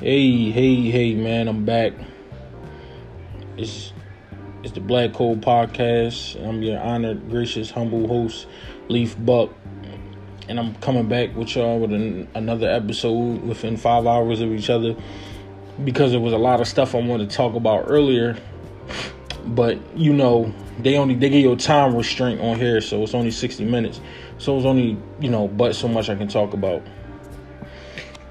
Hey, hey, hey, man, I'm back. It's it's the Black Hole Podcast. I'm your honored, gracious, humble host, Leaf Buck, and I'm coming back with y'all with an, another episode within five hours of each other because there was a lot of stuff I wanted to talk about earlier, but you know they only they give your time restraint on here, so it's only 60 minutes, so it's only you know but so much I can talk about,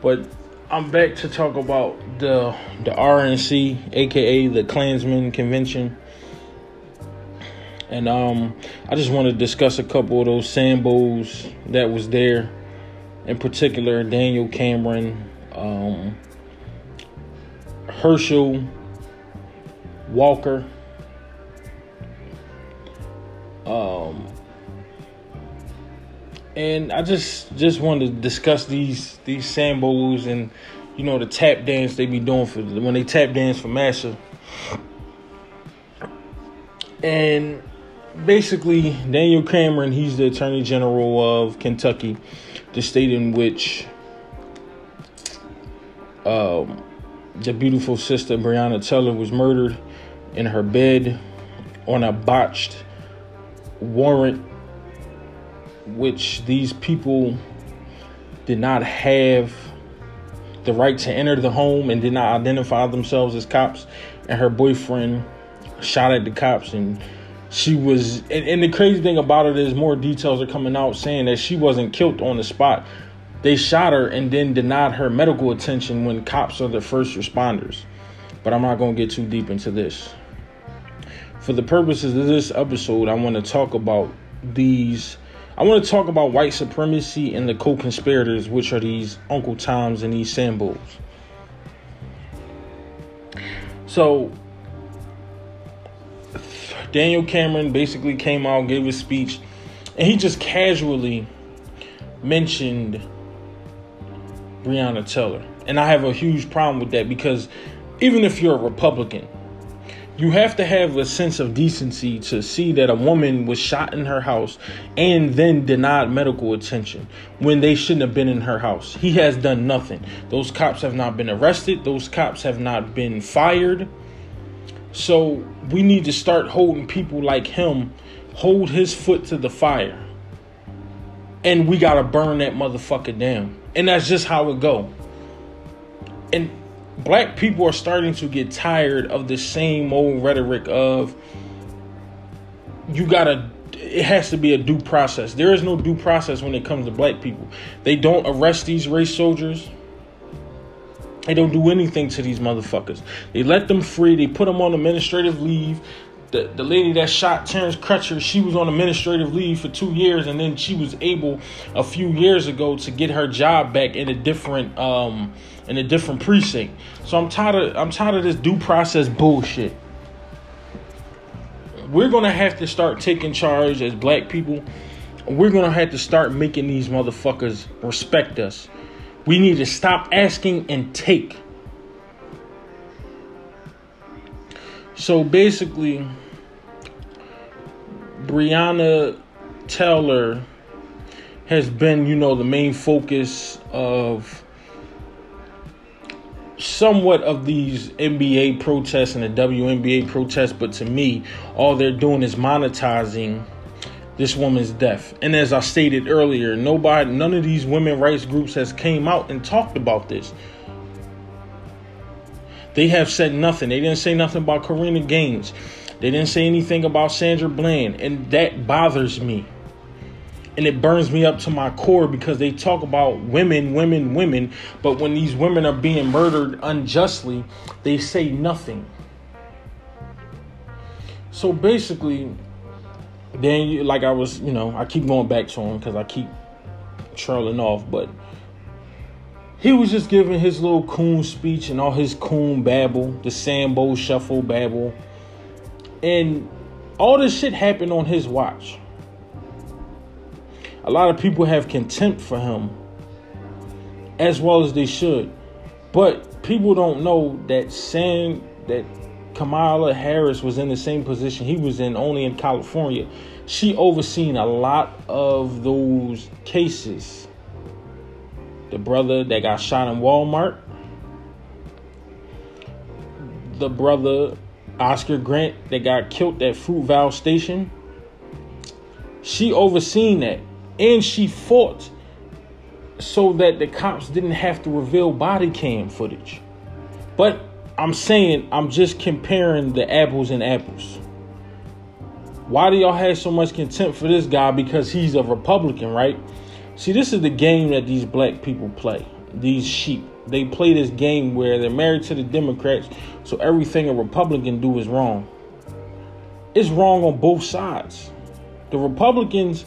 but I'm back to talk about the the RNC, aka the Klansman Convention. And um I just want to discuss a couple of those Sambos that was there. In particular, Daniel Cameron, um, Herschel Walker, um, and I just just wanted to discuss these these sambos and you know the tap dance they be doing for when they tap dance for Massa. And basically, Daniel Cameron, he's the Attorney General of Kentucky, the state in which um, the beautiful sister Breonna Taylor was murdered in her bed on a botched warrant which these people did not have the right to enter the home and did not identify themselves as cops. And her boyfriend shot at the cops and she was and, and, the crazy thing about it is more details are coming out saying that she wasn't killed on the spot. They shot her and then denied her medical attention when cops are the first responders. But i'm not going to get too deep into this. For the purposes of this episode i want to talk about these I want to talk about white supremacy and the co-conspirators, which are these Uncle Toms and these Sambos. So Daniel Cameron basically came out, gave a speech, and he just casually mentioned Breonna Taylor. And I have a huge problem with that because even if you're a Republican, you have to have a sense of decency to see that a woman was shot in her house and then denied medical attention when they shouldn't have been in her house. He has done nothing. Those cops have not been arrested, those cops have not been fired. So we need to start holding people like him, hold his foot to the fire. And we got to burn that motherfucker down. And that's just how it go. And black people are starting to get tired of the same old rhetoric of you gotta it has to be a due process. There is no due process when it comes to black people. They don't arrest these race soldiers. They don't do anything to these motherfuckers. They let them free. They put them on administrative leave. The, the lady that shot Terrence Crutcher, she was on administrative leave for two years, and then she was able a few years ago to get her job back in a different um in a different precinct. So I'm tired of I'm tired of this due process bullshit. We're gonna have to start taking charge as black people. We're gonna have to start making these motherfuckers respect us. We need to stop asking and take. So basically, Breonna Taylor has been, you know, the main focus of somewhat of these NBA protests and the WNBA protests, but to me, all they're doing is monetizing this woman's death. And as I stated earlier, nobody none of these women rights groups has came out and talked about this. They have said nothing. They didn't say nothing about Korryn Gaines. They didn't say anything about Sandra Bland, and that bothers me and it burns me up to my core because they talk about women, women, women, but when these women are being murdered unjustly, they say nothing. So basically, then like I was, you know, I keep going back to him because I keep trailing off, but he was just giving his little coon speech and all his coon babble, the Sambo shuffle babble, and all this shit happened on his watch a lot of people have contempt for him as well as they should. But people don't know that Sam that Kamala Harris was in the same position he was in only in California. She overseen a lot of those cases. The brother that got shot in Walmart, the brother Oscar Grant that got killed at Fruitvale Station. She overseen that, and she fought so that the cops didn't have to reveal body cam footage. But I'm saying I'm just comparing the apples and apples. Why do y'all have so much contempt for this guy? Because he's a Republican, right? See, this is the game that these black people play. These sheep. They play this game where they're married to the Democrats, so everything a Republican do is wrong. It's wrong on both sides. The Republicans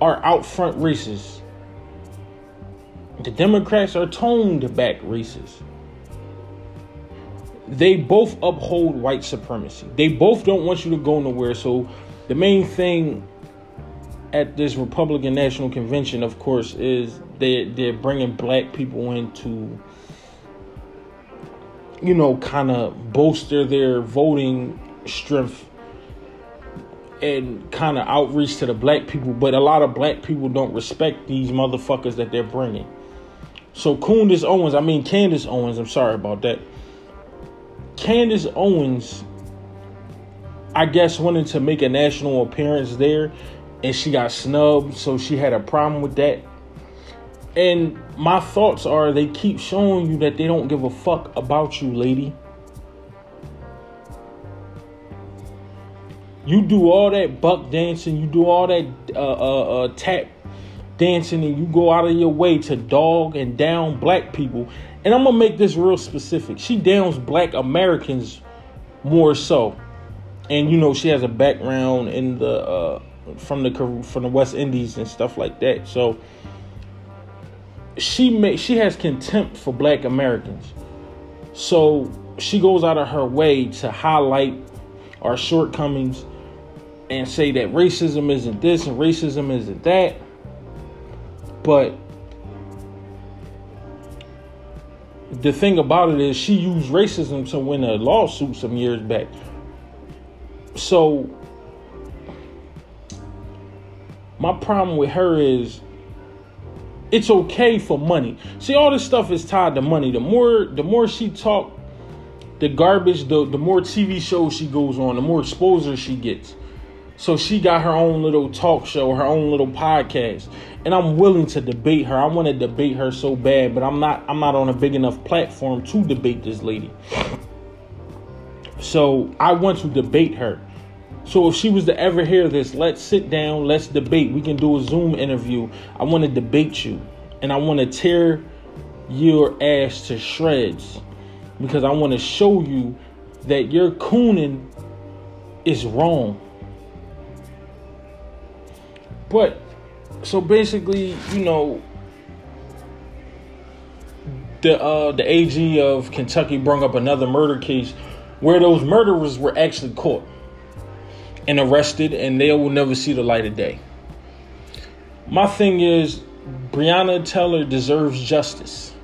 are out front racists. The Democrats are toned back racists. They both uphold white supremacy. They both don't want you to go nowhere, so the main thing at this Republican National Convention, of course, is they they're bringing black people into, you know, kind of bolster their voting strength and kind of outreach to the black people. But a lot of black people don't respect these motherfuckers that they're bringing. So Candace Owens, I mean Candace Owens, I'm sorry about that. Candace Owens I guess wanted to make a national appearance there and she got snubbed, so she had a problem with that. And my thoughts are they keep showing you that they don't give a fuck about you, lady. You do all that buck dancing, you do all that uh, uh, uh, tap dancing, and you go out of your way to dog and down black people. And I'm gonna make this real specific. She downs black Americans more so and you know she has a background in the uh, from the from the West Indies and stuff like that. So she may she has contempt for Black Americans. So she goes out of her way to highlight our shortcomings and say that racism isn't this and racism isn't that. But the thing about it is she used racism to win a lawsuit some years back so my problem with her is it's okay for money. See, all this stuff is tied to money. The more the more she talk, the garbage, the, the more TV shows she goes on, the more exposure she gets. So she got her own little talk show, her own little podcast. And I'm willing to debate her. I want to debate her so bad, but I'm not I'm not on a big enough platform to debate this lady. So I want to debate her. So if she was to ever hear this, let's sit down, let's debate. We can do a Zoom interview. I want to debate you. And I want to tear your ass to shreds. Because I want to show you that your cooning is wrong. But so basically, you know, the uh the AG of Kentucky brought up another murder case where those murderers were actually caught and arrested, and they will never see the light of day. My thing is, Breonna Taylor deserves justice.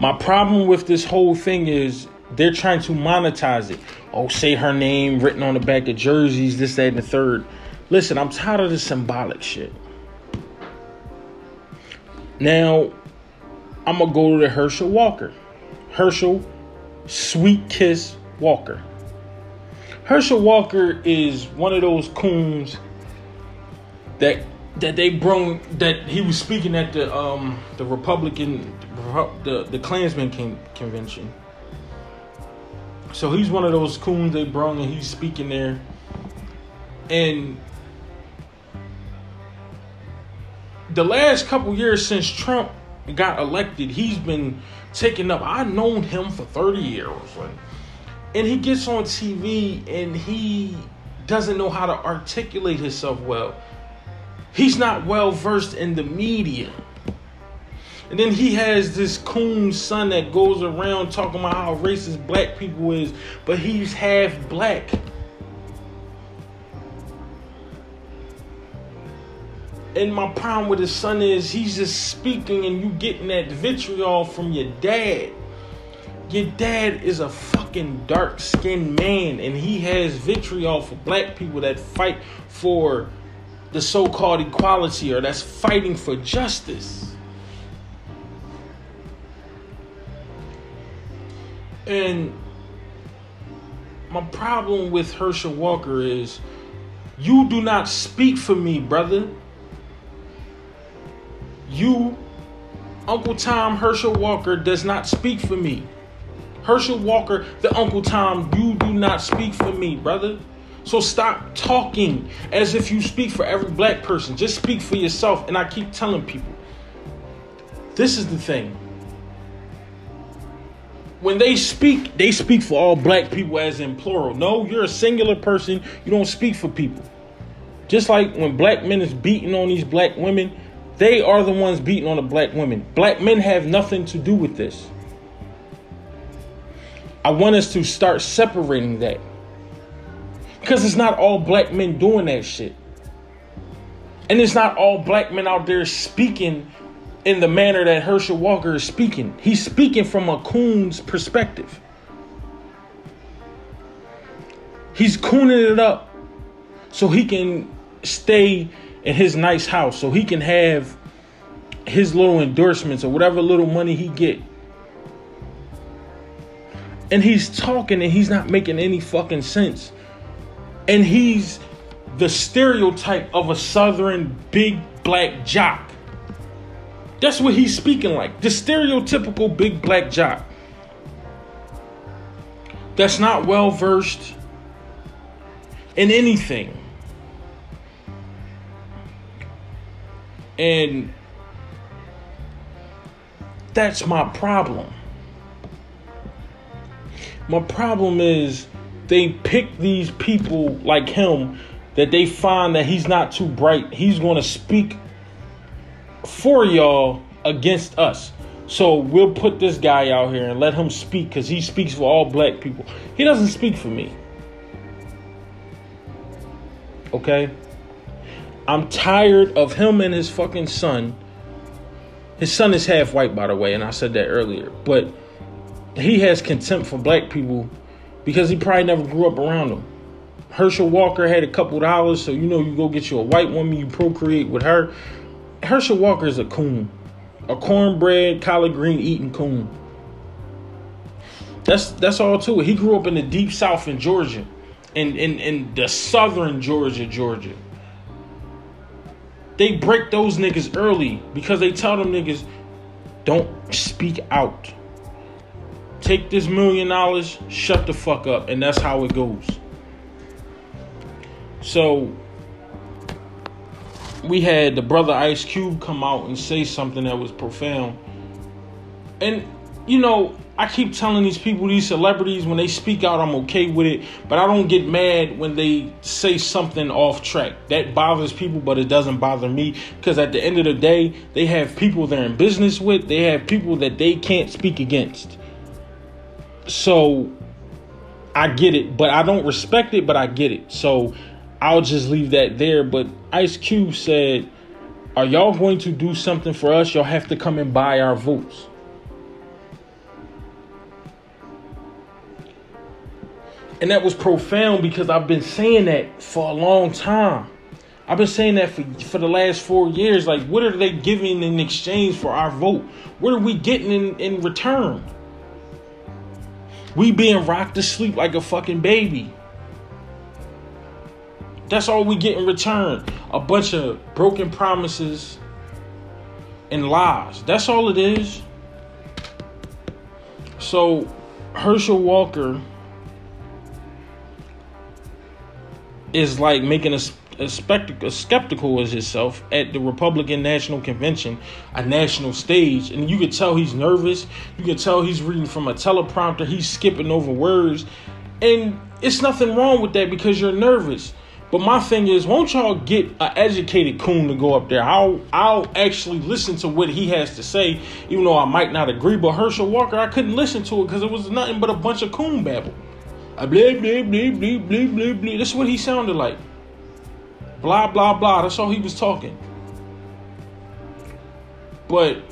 My problem with this whole thing is they're trying to monetize it. Oh, say her name written on the back of jerseys, this, that, and the third. Listen, I'm tired of the symbolic shit. Now, I'm gonna go to the Herschel Walker. Herschel, sweet kiss Walker. Herschel Walker is one of those coons that that they brung that he was speaking at the um the Republican the the Klansman convention. So he's one of those coons they brung and he's speaking there. And the last couple years since Trump got elected, he's been taking up. I've known him for 30 years. Like, and he gets on TV and he doesn't know how to articulate himself well. He's not well versed in the media. And then he has this coon son that goes around talking about how racist black people is, but he's half black. And my problem with his son is he's just speaking and you getting that vitriol from your dad. Your dad is a fucking dark skinned man and he has vitriol for black people that fight for the so called equality or that's fighting for justice. And my problem with Herschel Walker is you do not speak for me, brother. You, Uncle Tom Herschel Walker, does not speak for me. Herschel Walker, the Uncle Tom, you do not speak for me, brother. So stop talking as if you speak for every black person. Just speak for yourself. And I keep telling people this is the thing. When they speak, they speak for all black people as in plural. No, you're a singular person. You don't speak for people. Just like when black men is beating on these black women, they are the ones beating on the black women. Black men have nothing to do with this. I want us to start separating that. Because it's not all black men doing that shit. And it's not all black men out there speaking in the manner that Herschel Walker is speaking. He's speaking from a coon's perspective. He's cooning it up so he can stay in his nice house, so he can have his little endorsements or whatever little money he get. And he's talking and he's not making any fucking sense. And he's the stereotype of a southern big black jock. That's what he's speaking like. The stereotypical big black jock. That's not well versed in anything. And that's my problem. My problem is they pick these people like him that they find that he's not too bright. He's going to speak for y'all against us. So we'll put this guy out here and let him speak because he speaks for all black people. He doesn't speak for me. Okay? I'm tired of him and his fucking son. His son is half white, by the way, and I said that earlier. But he has contempt for black people because he probably never grew up around them. Herschel Walker had a couple dollars, so you know you go get you a white woman, you procreate with her. Herschel Walker is a coon, a cornbread, collard green eating coon. That's that's all to it. He grew up in the deep south in Georgia, in in in the southern Georgia, Georgia. They break those niggas early because they tell them niggas don't speak out. Take this million dollars, shut the fuck up, and that's how it goes. So we had the brother Ice Cube come out and say something that was profound. And you know, I keep telling these people, these celebrities, when they speak out, I'm okay with it. But I don't get mad when they say something off track. That bothers people, but it doesn't bother me. Because at the end of the day, they have people they're in business with, they have people that they can't speak against. So I get it, but I don't respect it, but I get it. So I'll just leave that there. But Ice Cube said, Are y'all going to do something for us? Y'all have to come and buy our votes. And that was profound because I've been saying that for a long time. I've been saying that for, for the last four years. Like, what are they giving in exchange for our vote? What are we getting in, in return? We being rocked to sleep like a fucking baby. That's all we get in return. A bunch of broken promises and lies. That's all it is. So, Herschel Walker is like making a, a, spectacle, skeptical as himself at the Republican National Convention, a national stage, and you could tell he's nervous. You can tell he's reading from a teleprompter. He's skipping over words, and it's nothing wrong with that because you're nervous. But my thing is, won't y'all get an educated coon to go up there? I'll I'll actually listen to what he has to say, even though I might not agree. But Herschel Walker, I couldn't listen to it because it was nothing but a bunch of coon babble. Blah, blah, blah, blah, blah, blah, blah. That's what he sounded like. Blah, blah, blah. That's all he was talking. But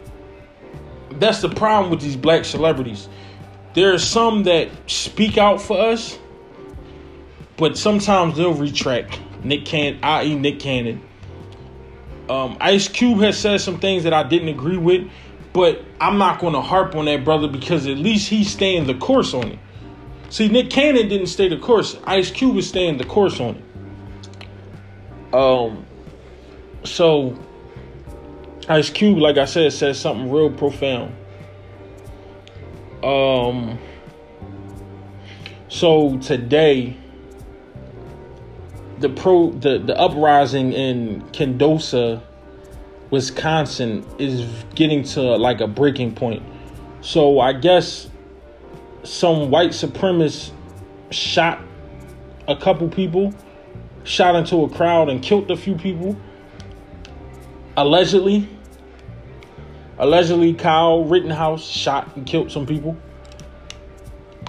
that's the problem with these black celebrities. There are some that speak out for us, but sometimes they'll retract. Nick Cannon, i.e. Nick Cannon. Um, Ice Cube has said some things that I didn't agree with, But I'm not going to harp on that brother because at least he's staying the course on it. See, Nick Cannon didn't stay the course. Ice Cube was staying the course on it. Um, so Ice Cube, like I said, said something real profound. Um, so today, the pro the the uprising in Kenosha, Wisconsin, is getting to like a breaking point. So I guess some white supremacists shot a couple people, shot into a crowd and killed a few people. Allegedly. Allegedly, Kyle Rittenhouse shot and killed some people.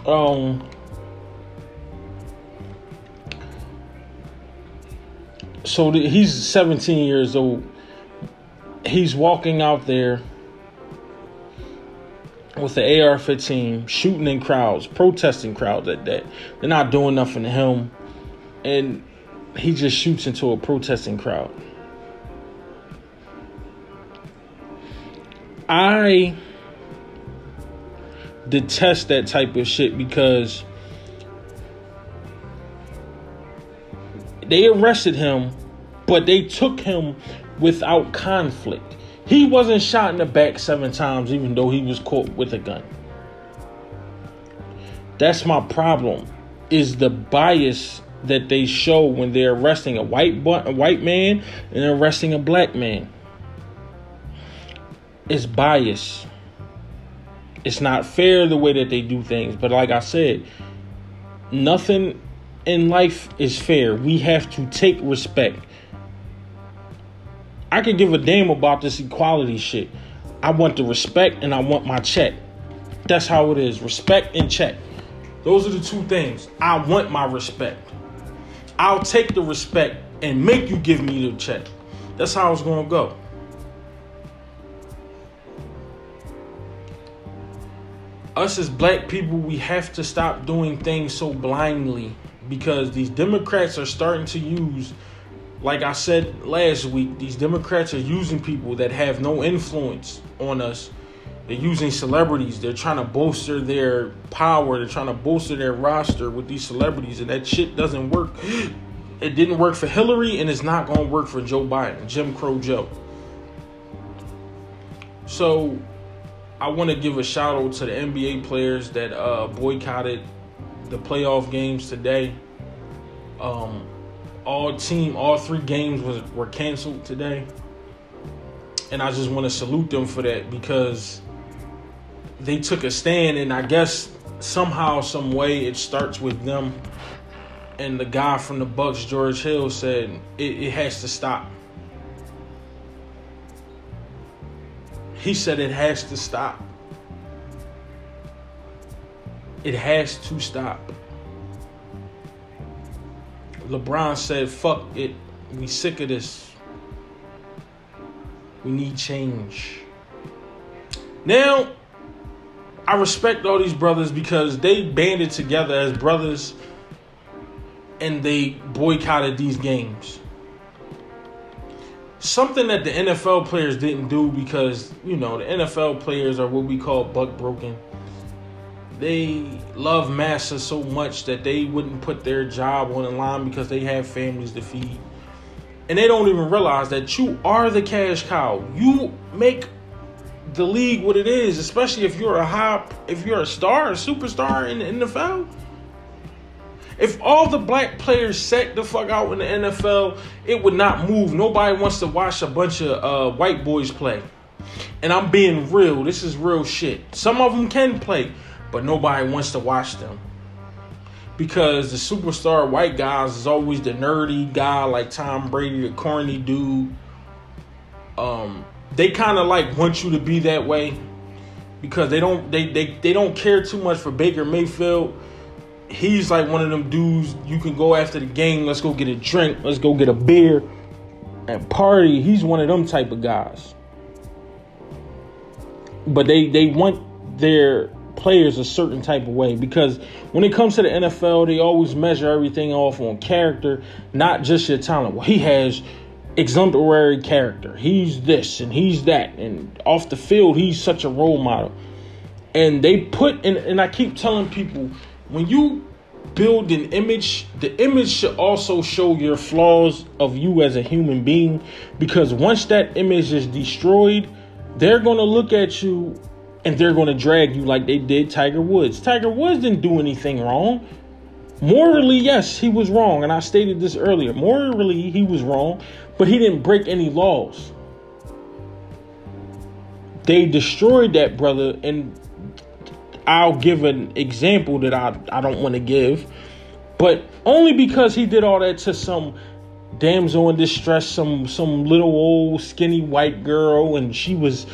Um. So he's 17 years old. He's walking out there with the AR-15, shooting in crowds, protesting crowds at that. They're not doing nothing to him, and he just shoots into a protesting crowd. I detest that type of shit because they arrested him, but they took him without conflict. He wasn't shot in the back seven times, even though he was caught with a gun. That's my problem. Is the bias that they show when they're arresting a white a white man and arresting a black man. It's bias. It's not fair the way that they do things. But like I said, nothing in life is fair. We have to take respect. I could give a damn about this equality shit. I want the respect and I want my check. That's how it is. Respect and check. Those are the two things. I want my respect. I'll take the respect and make you give me the check. That's how it's going to go. Us as black people, we have to stop doing things so blindly because these Democrats are starting to use like I said last week, these Democrats are using people that have no influence on us. They're using celebrities. They're trying to bolster their power. They're trying to bolster their roster with these celebrities, and that shit doesn't work. It didn't work for Hillary, and it's not going to work for Joe Biden, Jim Crow Joe. So, I want to give a shout out to the NBA players that uh, boycotted the playoff games today. Um, all team, all three games was were canceled today. And I just want to salute them for that because they took a stand and I guess somehow, some way it starts with them. And the guy from the Bucks, George Hill, said it, it has to stop. He said it has to stop. It has to stop. LeBron said, fuck it. We sick of this. We need change. Now, I respect all these brothers because they banded together as brothers and they boycotted these games. Something that the NFL players didn't do because, you know, the NFL players are what we call buck broken they love Massa so much that they wouldn't put their job on the line because they have families to feed. And they don't even realize that you are the cash cow. You make the league what it is, especially if you're a high, if you're a star, a superstar in the NFL. If all the black players sat the fuck out in the NFL, it would not move. Nobody wants to watch a bunch of uh, white boys play. And I'm being real. This is real shit. Some of them can play but nobody wants to watch them because the superstar white guys is always the nerdy guy like Tom Brady, the corny dude. Um, they kind of like want you to be that way because they don't they, they they don't care too much for Baker Mayfield. He's like one of them dudes you can go after the game. Let's go get a drink. Let's go get a beer and party. He's one of them type of guys. But they they want their players a certain type of way because when it comes to the NFL, they always measure everything off on character, not just your talent. Well, he has exemplary character. He's this and he's that. And off the field, he's such a role model. And they put in, and I keep telling people when you build an image, the image should also show your flaws of you as a human being. Because once that image is destroyed, they're going to look at you and they're going to drag you like they did Tiger Woods. Tiger Woods didn't do anything wrong. Morally, yes, he was wrong. And I stated this earlier. Morally, he was wrong, but he didn't break any laws. They destroyed that brother. And I'll give an example that I, I don't want to give, but only because he did all that to some damsel in distress, some some little old skinny white girl, and she was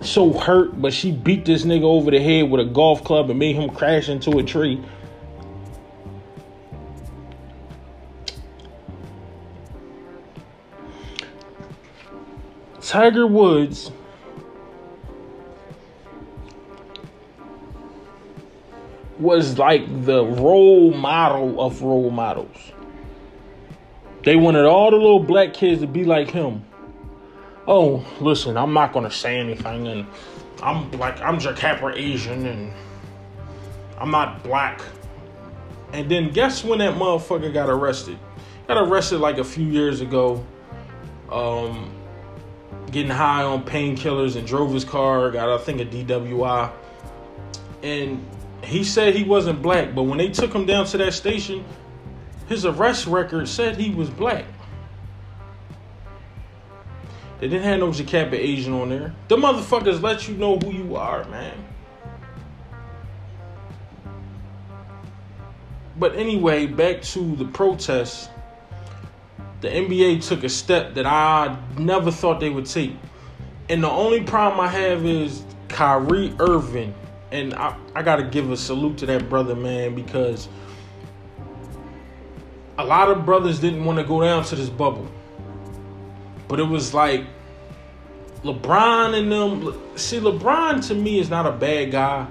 so hurt, but she beat this nigga over the head with a golf club and made him crash into a tree. Tiger Woods was like the role model of role models. They wanted all the little black kids to be like him oh, listen, I'm not gonna say anything, and I'm like, I'm Jacapra Asian, and I'm not black. And then guess when that motherfucker got arrested? Got arrested like a few years ago, um, getting high on painkillers and drove his car. Got I think a DWI, and he said he wasn't black, but when they took him down to that station, his arrest record said he was black. They didn't have no Jacappa Asian on there. The motherfuckers let you know who you are, man. But anyway, back to the protests. The NBA took a step that I never thought they would take. And the only problem I have is Kyrie Irving. And I, I got to give a salute to that brother, man, because a lot of brothers didn't want to go down to this bubble. But it was like LeBron and them. See, LeBron to me is not a bad guy.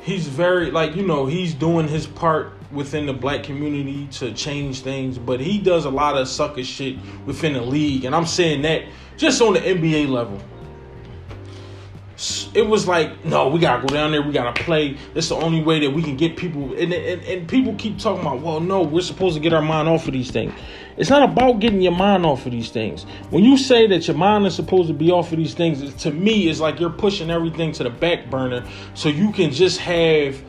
He's very like you know he's doing his part within the black community to change things, but he does a lot of sucker shit within the league, and I'm saying that just on the NBA level it was like, no, we gotta go down there, we gotta play. That's the only way that we can get people. And, and, and people keep talking about, well, no, we're supposed to get our mind off of these things. It's not about getting your mind off of these things. When you say that your mind is supposed to be off of these things, to me, it's like you're pushing everything to the back burner so you can just have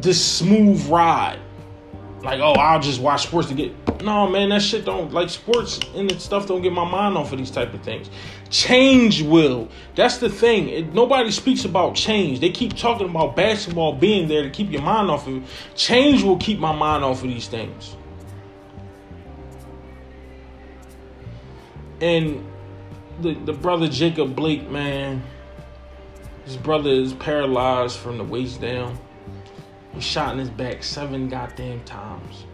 this smooth ride like, oh, I'll just watch sports to get. No, man, that shit don't like sports and stuff don't get my mind off of these type of things. Change will. That's the thing. It, nobody speaks about change. They keep talking about basketball being there to keep your mind off of it. Change will keep my mind off of these things. And the the brother Jacob Blake, man, his brother is paralyzed from the waist down was shot in his back seven goddamn times.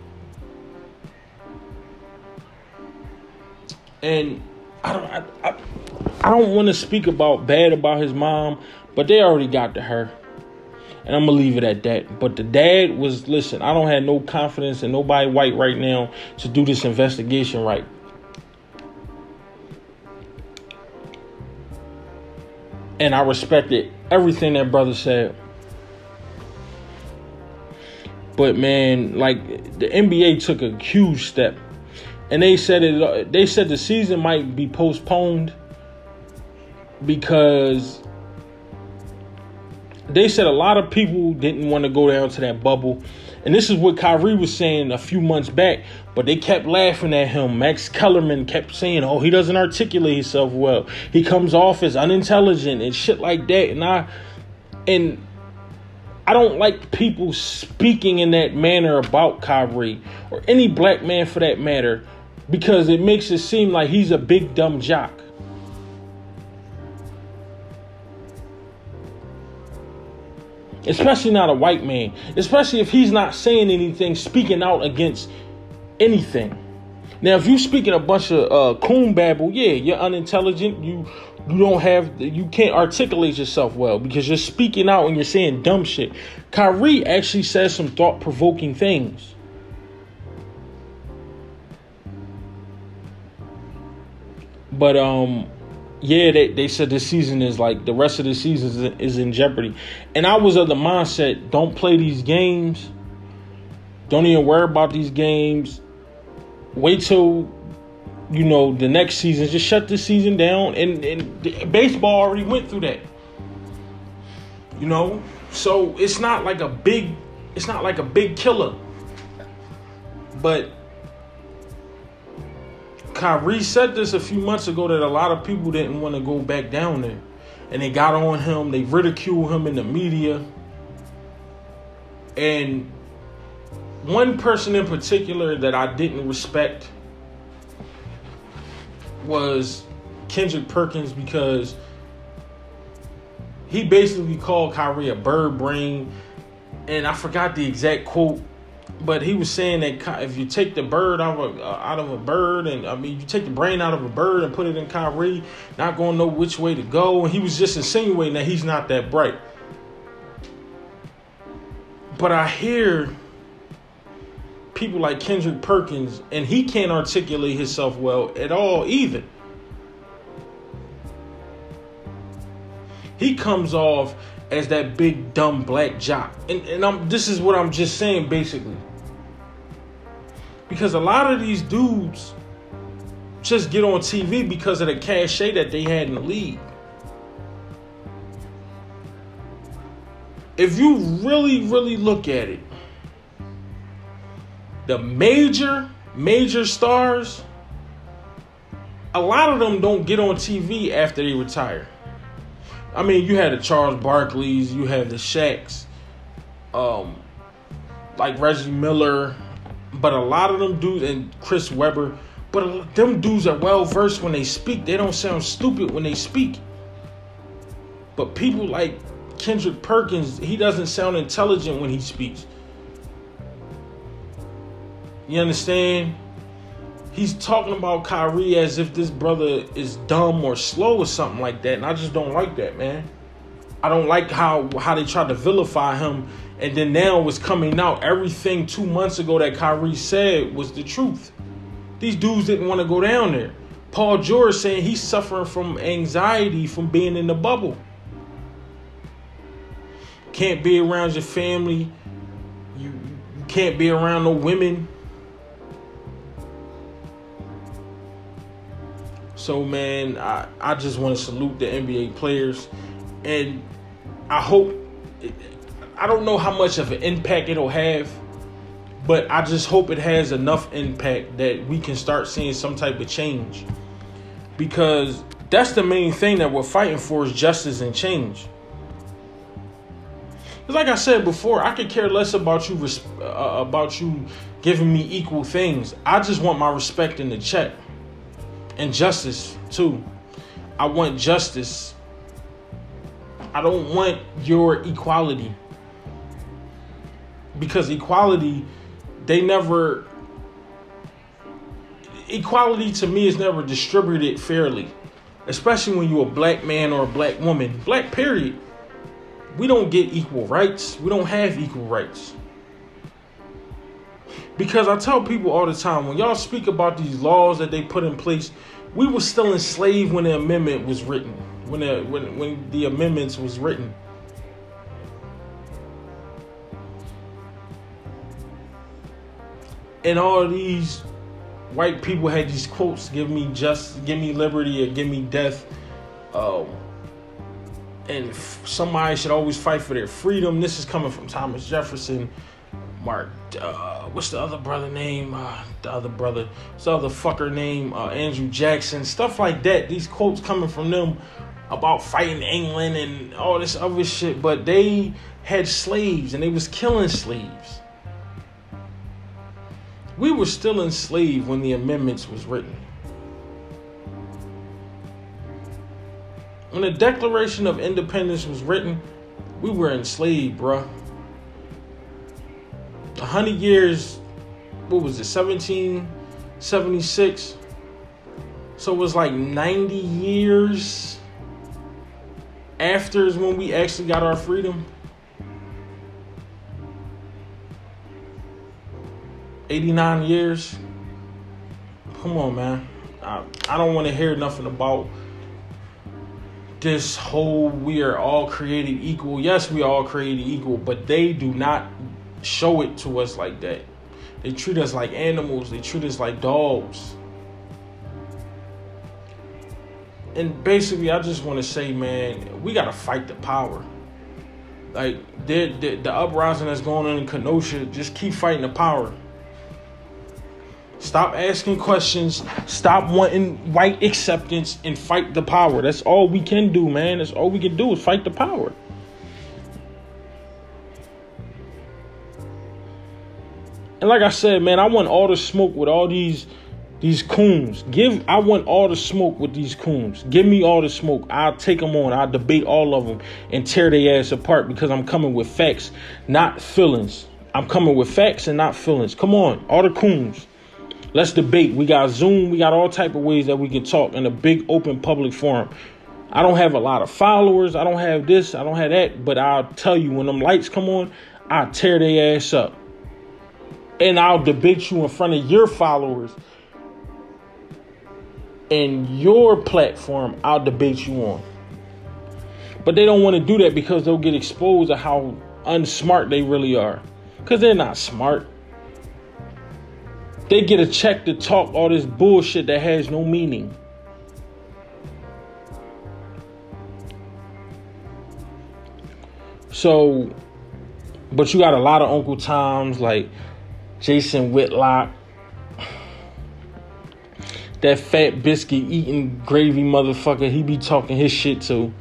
And I don't I, I, I don't want to speak about bad about his mom, but they already got to her. And I'm gonna leave it at that. But the dad was listen, I don't have no confidence in nobody white right now to do this investigation right. And I respected everything that brother said. But man, like the NBA took a huge step, and they said it. They said the season might be postponed because they said a lot of people didn't want to go down to that bubble. And this is what Kyrie was saying a few months back, but they kept laughing at him. Max Kellerman kept saying, "Oh, he doesn't articulate himself well. He comes off as unintelligent and shit like that." And I and I don't like people speaking in that manner about Kyrie or any black man for that matter because it makes it seem like he's a big dumb jock. Especially not a white man. Especially if he's not saying anything, speaking out against anything. Now, if you speaking a bunch of uh, coon babble, yeah, you're unintelligent. You you don't have you can't articulate yourself well because you're speaking out and you're saying dumb shit. Kyrie actually says some thought provoking things. But um, yeah, they, they said this season is like the rest of the season is, in jeopardy. And I was of the mindset, don't play these games. Don't even worry about these games. Wait till you know the next season. Just shut the season down. And, and baseball already went through that. You know, so it's not like a big, it's not like a big killer. But Kyrie said this a few months ago that a lot of people didn't want to go back down there. And they got on him, they ridiculed him in the media. And one person in particular that I didn't respect was Kendrick Perkins because he basically called Kyrie a bird brain. And I forgot the exact quote but he was saying that if you take the bird out of a, uh, out of a bird, and I mean you take the brain out of a bird and put it in Kyrie, not gonna know which way to go. And he was just insinuating that he's not that bright. But I hear people like Kendrick Perkins, and he can't articulate himself well at all either. He comes off as that big dumb black jock. And and I'm this is what I'm just saying basically. Because a lot of these dudes just get on TV because of the cachet that they had in the league. If you really, really look at it, the major, major stars, a lot of them don't get on TV after they retire. I mean, you had the Charles Barkleys, you have the Shaqs, um, like Reggie Miller, but a lot of them dudes and Chris Webber, but them dudes are well versed when they speak. They don't sound stupid when they speak. But people like Kendrick Perkins, he doesn't sound intelligent when he speaks. You understand? he's talking about Kyrie as if this brother is dumb or slow or something like that, and I just don't like that, man. I don't like how how they tried to vilify him, and then now was coming out everything two months ago that Kyrie said was the truth. These dudes didn't want to go down there. Paul George saying he's suffering from anxiety from being in the bubble. Can't be around your family. You, you can't be around no women So man, I, I just want to salute the NBA players, and I hope. I don't know how much of an impact it'll have, but I just hope it has enough impact that we can start seeing some type of change. Because that's the main thing that we're fighting for is justice and change. Because like I said before, I could care less about you uh, about you giving me equal things. I just want my respect in the check and justice too. I want justice. I don't want your equality. Because equality, they never equality to me is never distributed fairly. Especially when you're a black man or a black woman. Black period. We don't get equal rights. We don't have equal rights. Because I tell people all the time when y'all speak about these laws that they put in place, we were still enslaved when the amendment was written. When the when when the amendments was written. And all these white people had these quotes: "Give me just, give me liberty, or give me death." Um, and somebody should always fight for their freedom. This is coming from Thomas Jefferson. Mark, uh, what's the other brother name? Uh, the other brother, what's the other fucker name? Uh, Andrew Jackson, stuff like that. These quotes coming from them about fighting England and all this other shit, but they had slaves and they was killing slaves. We were still enslaved when the amendments was written. When the Declaration of Independence was written, we were enslaved, bruh. 100 years, what was it, 1776? So it was like 90 years after is when we actually got our freedom. 89 years. Come on, man. I, I don't want to hear nothing about this whole we are all created equal. Yes, we are all created equal, but they do not show it to us like that. They treat us like animals, they treat us like dogs. And basically, I just want to say, man, we got to fight the power. Like, the, the, the uprising that's going on in Kenosha, just keep fighting the power. Stop asking questions. Stop wanting white acceptance and fight the power. That's all we can do, man. That's all we can do is fight the power. And like I said, man, I want all the smoke with all these these coons. Give I want all the smoke with these coons. Give me all the smoke. I'll take them on. I'll debate all of them and tear their ass apart because I'm coming with facts, not feelings. I'm coming with facts and not feelings. Come on, all the coons. Let's debate. We got Zoom. We got all type of ways that we can talk in a big open public forum. I don't have a lot of followers. I don't have this. I don't have that. But I'll tell you, when them lights come on, I'll tear their ass up. And I'll debate you in front of your followers. And your platform, I'll debate you on. But they don't want to do that because they'll get exposed to how unsmart they really are. Because they're not smart. They get a check to talk all this bullshit that has no meaning. So, but you got a lot of Uncle Toms like Jason Whitlock, that fat biscuit eating gravy motherfucker. He be talking his shit too.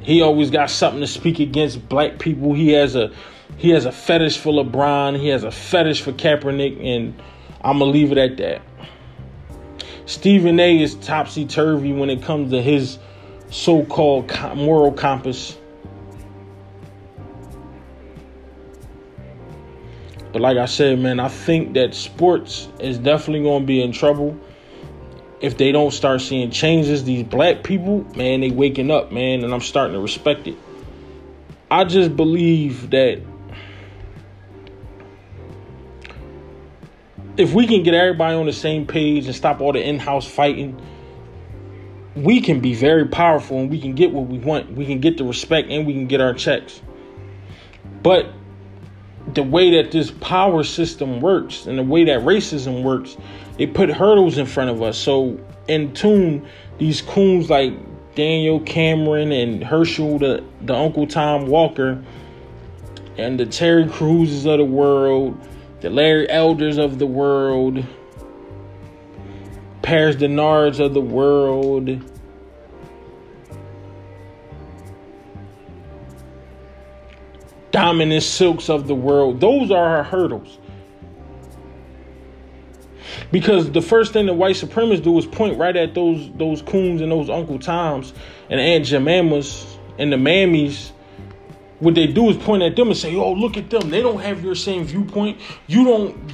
He always got something to speak against black people. He has a he has a fetish for LeBron. He has a fetish for Kaepernick and I'm gonna leave it at that. Stephen A is topsy turvy when it comes to his so called moral compass. But like I said, man, I think that sports is definitely going to be in trouble if they don't start seeing changes. These black people, man, they waking up, man, and I'm starting to respect it. I just believe that if we can get everybody on the same page and stop all the in-house fighting, we can be very powerful and we can get what we want. We can get the respect and we can get our checks. But the way that this power system works and the way that racism works, it put hurdles in front of us. So in tune, these coons like Daniel Cameron and Herschel, the, the Uncle Tom Walker, and the Terry Crewses of the world, the Larry Elders of the world, Paris Dennards of the world. Diamond and Silks of the world. Those are our hurdles. Because the first thing the white supremacists do is point right at those those coons and those Uncle Toms and Aunt Jemimas and the mammies what they do is point at them and say, "Oh, look at them. They don't have your same viewpoint. You don't.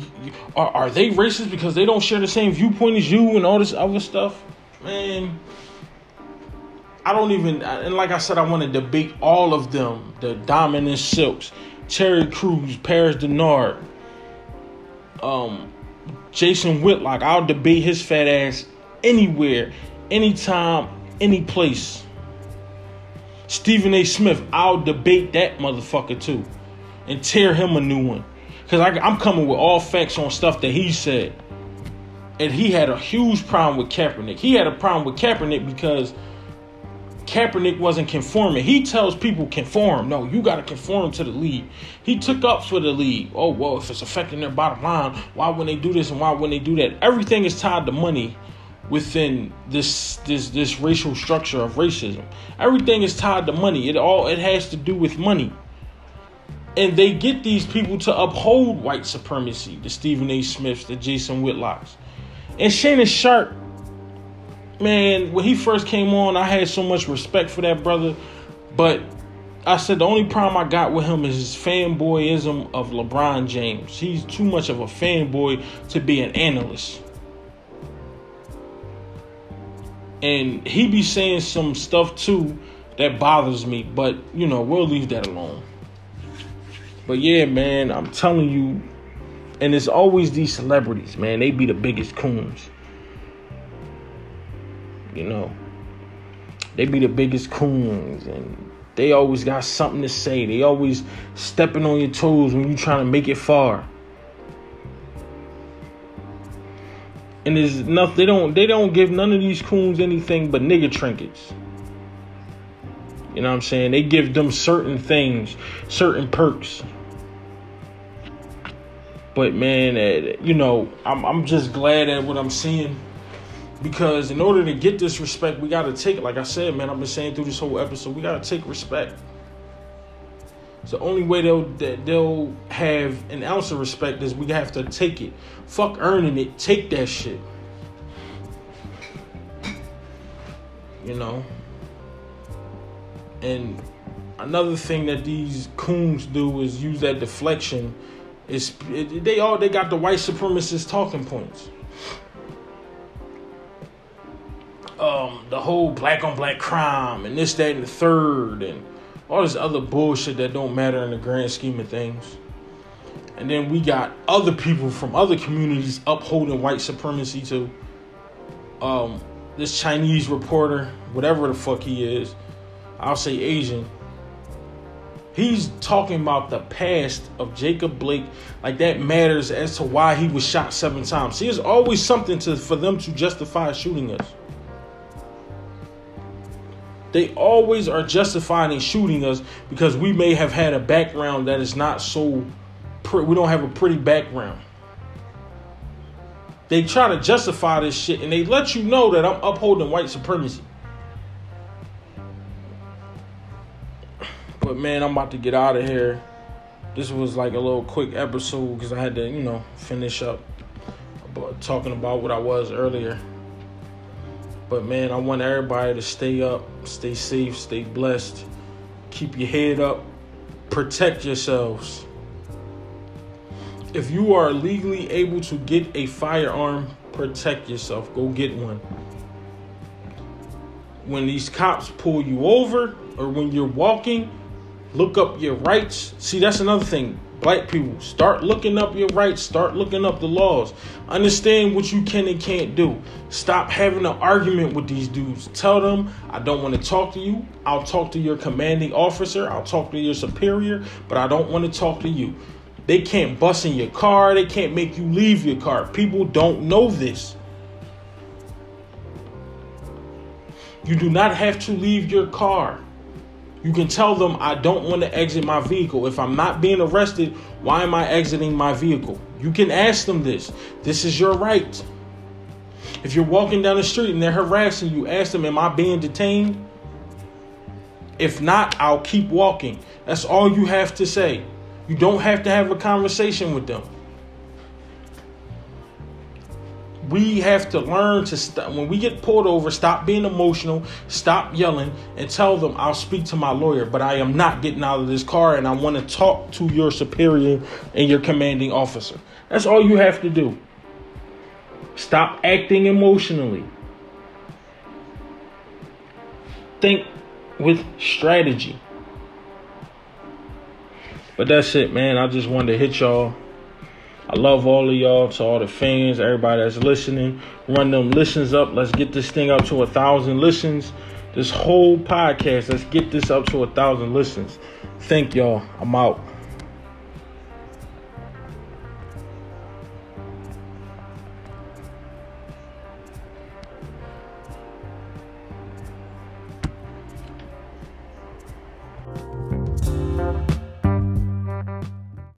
Are, are they racist because they don't share the same viewpoint as you and all this other stuff?" Man, I don't even. And like I said, I want to debate all of them: the Diamond and Silks, Terry Crews, Paris Dennard, um, Jason Whitlock. I'll debate his fat ass anywhere, anytime, any place. Stephen A. Smith, I'll debate that motherfucker too and tear him a new one. Because I'm coming with all facts on stuff that he said. And he had a huge problem with Kaepernick. He had a problem with Kaepernick because Kaepernick wasn't conforming. He tells people conform. No, you got to conform to the league. He took up for the league. Oh, well, if it's affecting their bottom line, why wouldn't they do this and why wouldn't they do that? Everything is tied to money within this this this racial structure of racism. Everything is tied to money. It all it has to do with money. And they get these people to uphold white supremacy, the Stephen A. Smiths, the Jason Whitlocks. And Shannon Sharpe, man, when he first came on, I had so much respect for that brother. But I said the only problem I got with him is his fanboyism of LeBron James. He's too much of a fanboy to be an analyst. and he be saying some stuff too that bothers me but you know we'll leave that alone but yeah man i'm telling you and it's always these celebrities man they be the biggest coons you know, they be the biggest coons and they always got something to say. They always stepping on your toes when you trying to make it far. And there's nothing they don't they don't give none of these coons anything but nigga trinkets. You know what I'm saying? They give them certain things, certain perks. But man, uh, you know, I'm I'm just glad at what I'm seeing because in order to get this respect, we got to take it. Like I said, man, I've been saying through this whole episode, we got to take respect. It's the only way they'll they'll have an ounce of respect is we have to take it. Fuck earning it, take that shit. You know. And another thing that these coons do is use that deflection. Is they all they got the white supremacist talking points. Um, the whole black on black crime and this, that, and the third, and all this other bullshit that don't matter in the grand scheme of things. And then we got other people from other communities upholding white supremacy too. Um, this Chinese reporter, whatever the fuck he is, I'll say Asian. He's talking about the past of Jacob Blake, like that matters as to why he was shot seven times. See, there's always something to for them to justify shooting us they always are justifying and shooting us because we may have had a background that is not so we don't have a pretty background. They try to justify this shit and they let you know that i'm upholding white supremacy. But man i'm about to get out of here. This was like a little quick episode because i had to you know finish up about talking about what i was earlier but man, I want everybody to stay up, stay safe, stay blessed. Keep your head up. Protect yourselves. If you are legally able to get a firearm, protect yourself. Go get one. When these cops pull you over or when you're walking, look up your rights. See, that's another thing black people start looking up your rights start looking up the laws. Understand what you can and can't do. Stop having an argument with these dudes. Tell them i don't want to talk to you. I'll talk to your commanding officer. I'll talk to your superior but i don't want to talk to you. They can't bust in your car. They can't make you leave your car. People don't know this. You do not have to leave your car you can tell them I don't want to exit my vehicle. If I'm not being arrested, why am I exiting my vehicle? You can ask them this. This is your right. If you're walking down the street and they're harassing you, ask them, Am I being detained? If not, I'll keep walking. That's all you have to say. You don't have to have a conversation with them. We have to learn to stop when we get pulled over stop being emotional stop yelling and tell them i'll speak to my lawyer but i am not getting out of this car and i want to talk to your superior and your commanding officer. That's all you have to do. Stop acting emotionally. Think with strategy. But that's it man. I just wanted to hit y'all I love all of y'all, to all the fans, everybody that's listening. Run them listens up. Let's get this thing up to a thousand listens. This whole podcast, let's get this up to a thousand listens. Thank y'all. I'm out.